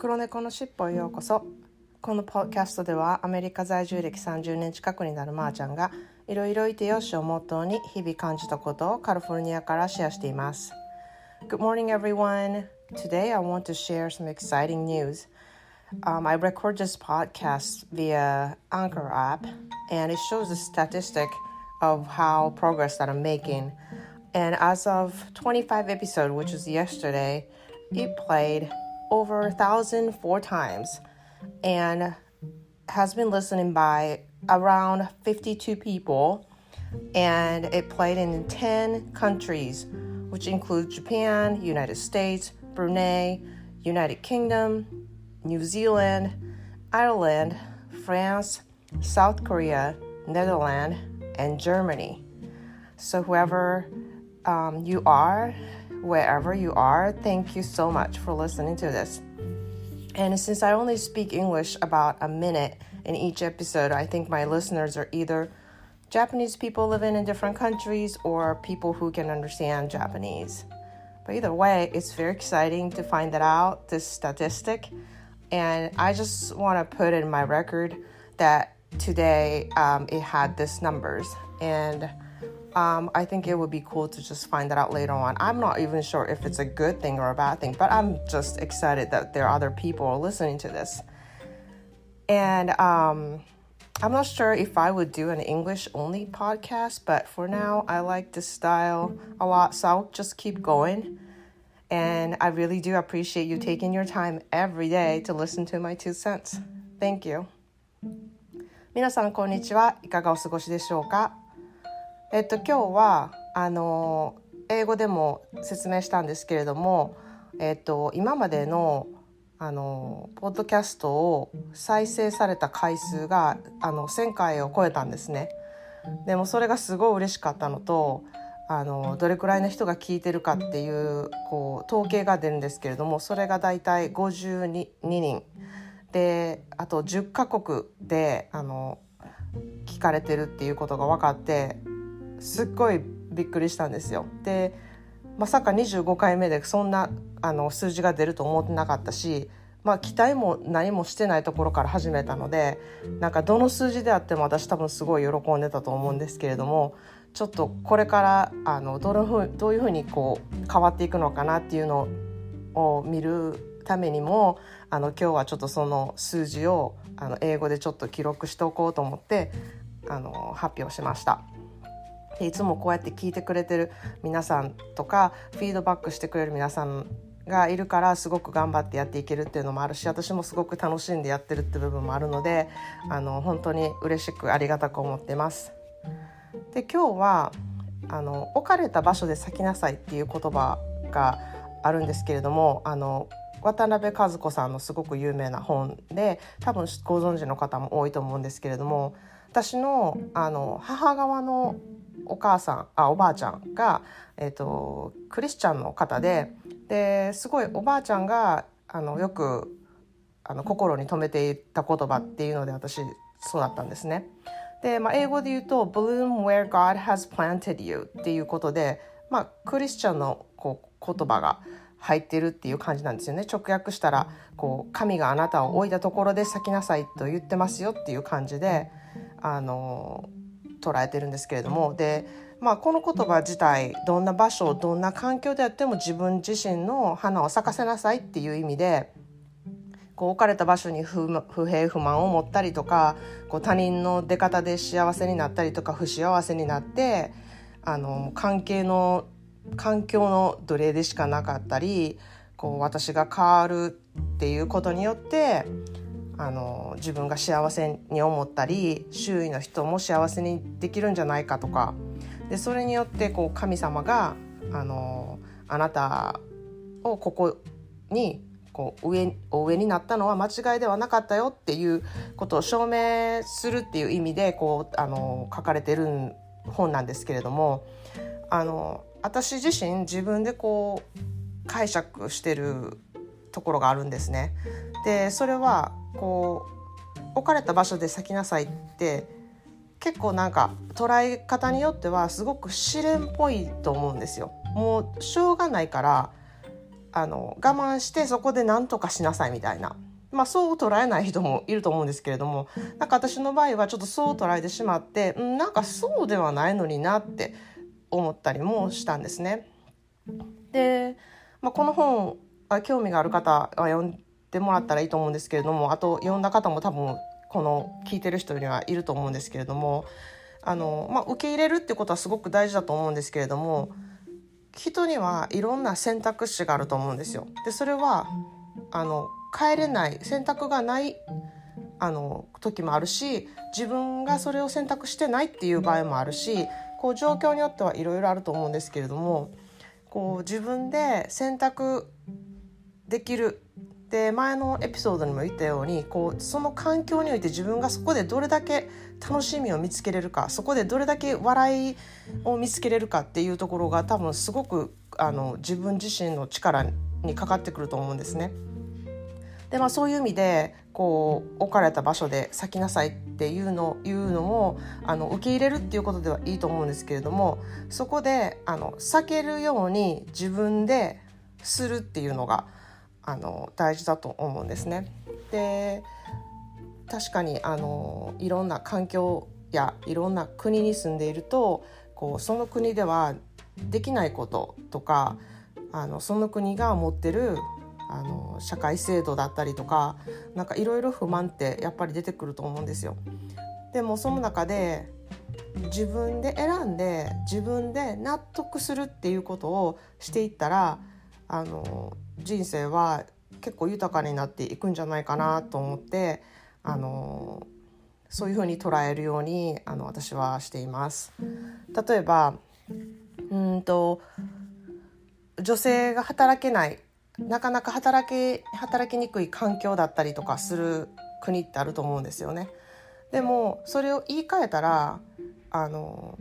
黒猫のしっぽへようこそこのポッキャストではアメリカ在住歴30年近くになるまーちゃんがいろいろいてよしをモットーに日々感じたことをカリフォルニアからシェアしています Good morning everyone Today I want to share some exciting news Um, I record this podcast via Anchor app, and it shows the statistic of how progress that I'm making. And as of 25 episode, which was yesterday, it played over a thousand four times, and has been listening by around 52 people, and it played in 10 countries, which include Japan, United States, Brunei, United Kingdom, New Zealand, Ireland, France, South Korea, Netherlands, and Germany. So, whoever um, you are, wherever you are, thank you so much for listening to this. And since I only speak English about a minute in each episode, I think my listeners are either Japanese people living in different countries or people who can understand Japanese. But either way, it's very exciting to find that out, this statistic. And I just want to put in my record that today um, it had this numbers. And um, I think it would be cool to just find that out later on. I'm not even sure if it's a good thing or a bad thing, but I'm just excited that there are other people listening to this. And um, I'm not sure if I would do an English only podcast, but for now, I like this style a lot, so I'll just keep going. And I really do appreciate you taking your time every day to listen to my two cents. Thank you. 皆さんこんにちはいかがお過ごしでしょうか えっと今日はあの英語でも説明したんですけれどもえっと今までのあのポッドキャストを再生された回数があの1,000回を超えたんですね。でもそれがすごい嬉しかったのとあのどれくらいの人が聞いてるかっていうこう統計が出るんですけれどもそれがだいたい52人であと10カ国であの聞かれてるっていうことが分かってすっごいびっくりしたんですよ。でまさか25回目でそんなあの数字が出ると思ってなかったし、まあ、期待も何もしてないところから始めたのでなんかどの数字であっても私多分すごい喜んでたと思うんですけれどもちょっとこれからあのどのふどういうふうにこう変わっていくのかなっていうのを見るためにもあの今日はちょっとその数字をあの英語でちょっと記録しておこうと思ってあの発表しました。でいつもこうやって聞いてくれてる皆さんとかフィードバックしてくれる皆さんがいるからすごく頑張ってやっていけるっていうのもあるし私もすごく楽しんでやってるって部分もあるのであの本当に嬉しくありがたく思ってます。で今日はあの置かれた場所で咲きなさいっていう言葉があるんですけれどもあの渡辺和子さんのすごく有名な本で多分ご存知の方も多いと思うんですけれども私のあの母側のお母さんあおばあちゃんが、えーと、クリスチャンの方でですごいおばあちゃんがあのよくあの心に留めていた言葉っていうので私そうだったんですね。で、まあ、英語で言うと「bloom where God has planted you」っていうことで、まあ、クリスチャンのこう言葉が入ってるっていう感じなんですよね直訳したらこう神があなたを置いたところで咲きなさいと言ってますよっていう感じであの捉えてるんですけれどもで、まあ、この言葉自体どんな場所どんな環境であっても自分自身の花を咲かせなさいっていう意味でこう置かれた場所に不平不満を持ったりとかこう他人の出方で幸せになったりとか不幸せになってあの関係の環境の奴隷でしかなかったりこう私が変わるっていうことによってあの自分が幸せに思ったり周囲の人も幸せにできるんじゃないかとかでそれによってこう神様があのあなたをここにこう上お上になったのは間違いではなかったよっていうことを証明するっていう意味でこうあの書かれてる本なんですけれどもあの私自身自分でこう解釈してるところがあるんですね。でそれはこう置かれた場所で咲きなさいって結構なんか捉え方によってはすごく試練っぽいと思うんですよ。もうしょうがないからあの我慢してそこで何とかしなさいみたいな。まあ、そう捉えない人もいると思うんですけれどもなんか私の場合はちょっとそう捉えてしまって、ん、なんかそうではないのになって思ったりもしたんですね。で、まあ、この本興味がある方は読んでもらったらいいと思うんですけれどもあと読んだ方も多分この聞いてる人にはいると思うんですけれどもあの、まあ、受け入れるってことはすごく大事だと思うんですけれども人にはいろんな選択肢があると思うんですよ。でそれはあの変えれない選択がないあの時もあるし自分がそれを選択してないっていう場合もあるしこう状況によってはいろいろあると思うんですけれどもこう自分で選択できるで前のエピソードにも言ったようにこうその環境において自分がそこでどれだけ楽しみを見つけれるかそこでどれだけ笑いを見つけれるかっていうところが多分すごくあの自分自身の力にかかってくると思うんですね。でまあそういう意味でこう置かれた場所で咲きなさいっていうのいうのもあの受け入れるっていうことではいいと思うんですけれどもそこであの避けるように自分でするっていうのがあの大事だと思うんですね。で確かにあのいろんな環境やいろんな国に住んでいるとこうその国ではできないこととかあのその国が持ってるあの社会制度だったりとかなんかいろいろ不満ってやっぱり出てくると思うんですよ。でもその中で自分で選んで自分で納得するっていうことをしていったらあの人生は結構豊かになっていくんじゃないかなと思ってあのそういうふうに捉えるようにあの私はしています。例えばうんと女性が働けないなかなか働け働きにくい環境だったりとかする国ってあると思うんですよね。でもそれを言い換えたらあの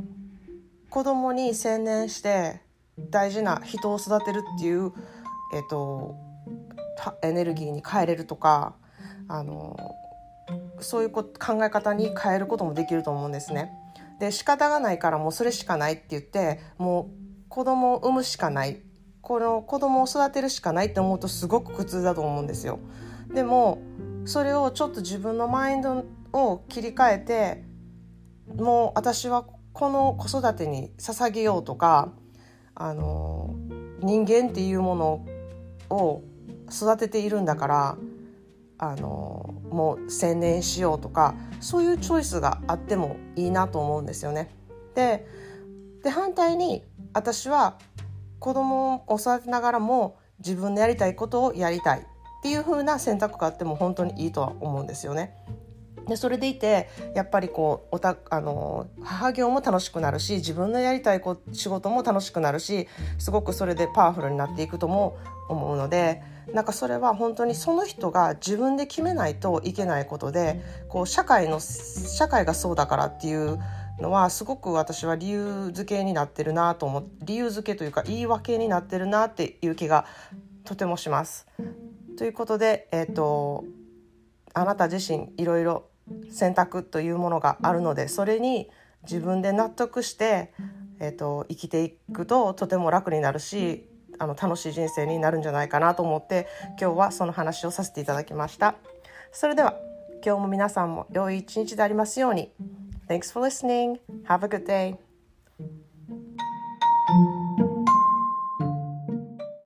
子供に専念して大事な人を育てるっていう、えっと、エネルギーに変えれるとかあのそういう考え方に変えることもできると思うんですね。で仕方がないからもうそれしかないって言ってもう子供を産むしかないこの子供を育てるしかないって思うとすごく苦痛だと思うんですよ。でもそれをちょっと自分のマインドを切り替えてもう私はこの子育てに捧げようとかあの人間っていうものを育てているんだからあのもう専念しようとかそういうチョイスがあってもいいなと思うんですよね。でで反対に私は子供を育てながらも自分のやりたいことをやりたいっていう風な選択があっても本当にいいとは思うんですよね。でそれでいてやっぱりこうおたあの母業も楽しくなるし自分のやりたい仕事も楽しくなるしすごくそれでパワフルになっていくとも思うのでなんかそれは本当にその人が自分で決めないといけないことでこう社会の社会がそうだからっていうのはすごく私は理由付けになってるなと思って理由付けというか言い訳になってるなっていう気がとてもします。ということで、えーと、あなた自身いろいろ選択というものがあるのでそれに自分で納得して、えーと、生きていくととても楽になるしあの楽しい人生になるんじゃないかなと思って今日はその話をさせていただきました。それでは今日も皆さんも良い一日でありますように。Thanks for listening. Have a good day.